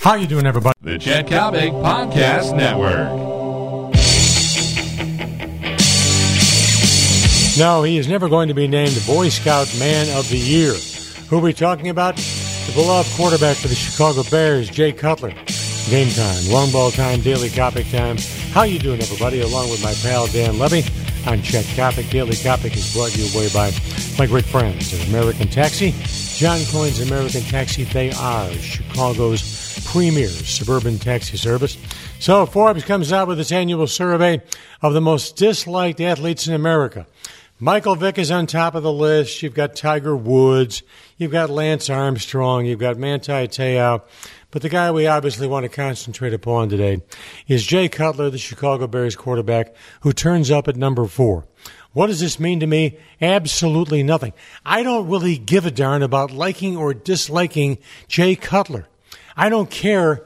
How you doing, everybody? The Chet Coppock Podcast Network. No, he is never going to be named Boy Scout Man of the Year. Who are we talking about? The beloved quarterback for the Chicago Bears, Jay Cutler. Game time, long ball time, daily Coppock time. How you doing, everybody? Along with my pal Dan Levy, I'm Chet Coppock. Daily Coppock is brought to you away by my great friends at American Taxi. John Coyne's American Taxi. They are Chicago's premier suburban taxi service. So Forbes comes out with its annual survey of the most disliked athletes in America. Michael Vick is on top of the list. You've got Tiger Woods. You've got Lance Armstrong. You've got Manti Te'o. But the guy we obviously want to concentrate upon today is Jay Cutler, the Chicago Bears quarterback, who turns up at number four. What does this mean to me? Absolutely nothing. I don't really give a darn about liking or disliking Jay Cutler. I don't care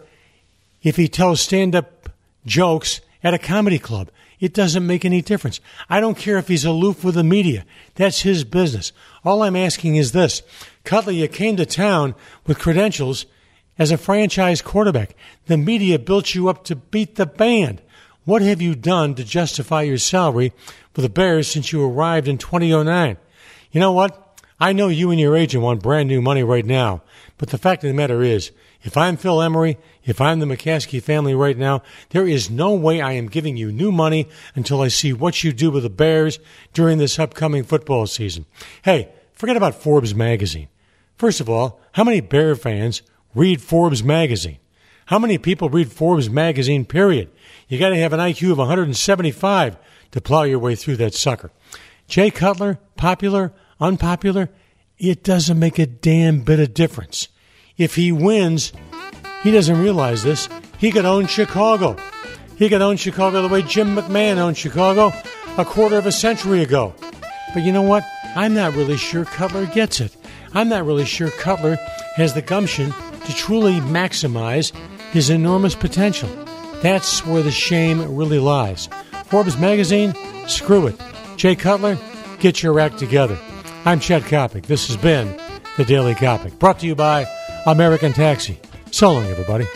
if he tells stand up jokes at a comedy club. It doesn't make any difference. I don't care if he's aloof with the media. That's his business. All I'm asking is this Cutler, you came to town with credentials as a franchise quarterback. The media built you up to beat the band. What have you done to justify your salary for the Bears since you arrived in 2009? You know what? I know you and your agent want brand new money right now, but the fact of the matter is, if I'm Phil Emery, if I'm the McCaskey family right now, there is no way I am giving you new money until I see what you do with the Bears during this upcoming football season. Hey, forget about Forbes magazine. First of all, how many Bear fans read Forbes magazine? How many people read Forbes magazine, period? You gotta have an IQ of 175 to plow your way through that sucker. Jay Cutler, popular, unpopular, it doesn't make a damn bit of difference if he wins, he doesn't realize this. He could own Chicago. He could own Chicago the way Jim McMahon owned Chicago a quarter of a century ago. But you know what? I'm not really sure Cutler gets it. I'm not really sure Cutler has the gumption to truly maximize his enormous potential. That's where the shame really lies. Forbes magazine, screw it. Jay Cutler, get your act together. I'm Chet Coppock. This has been the Daily Coppock, brought to you by American Taxi. So long, everybody.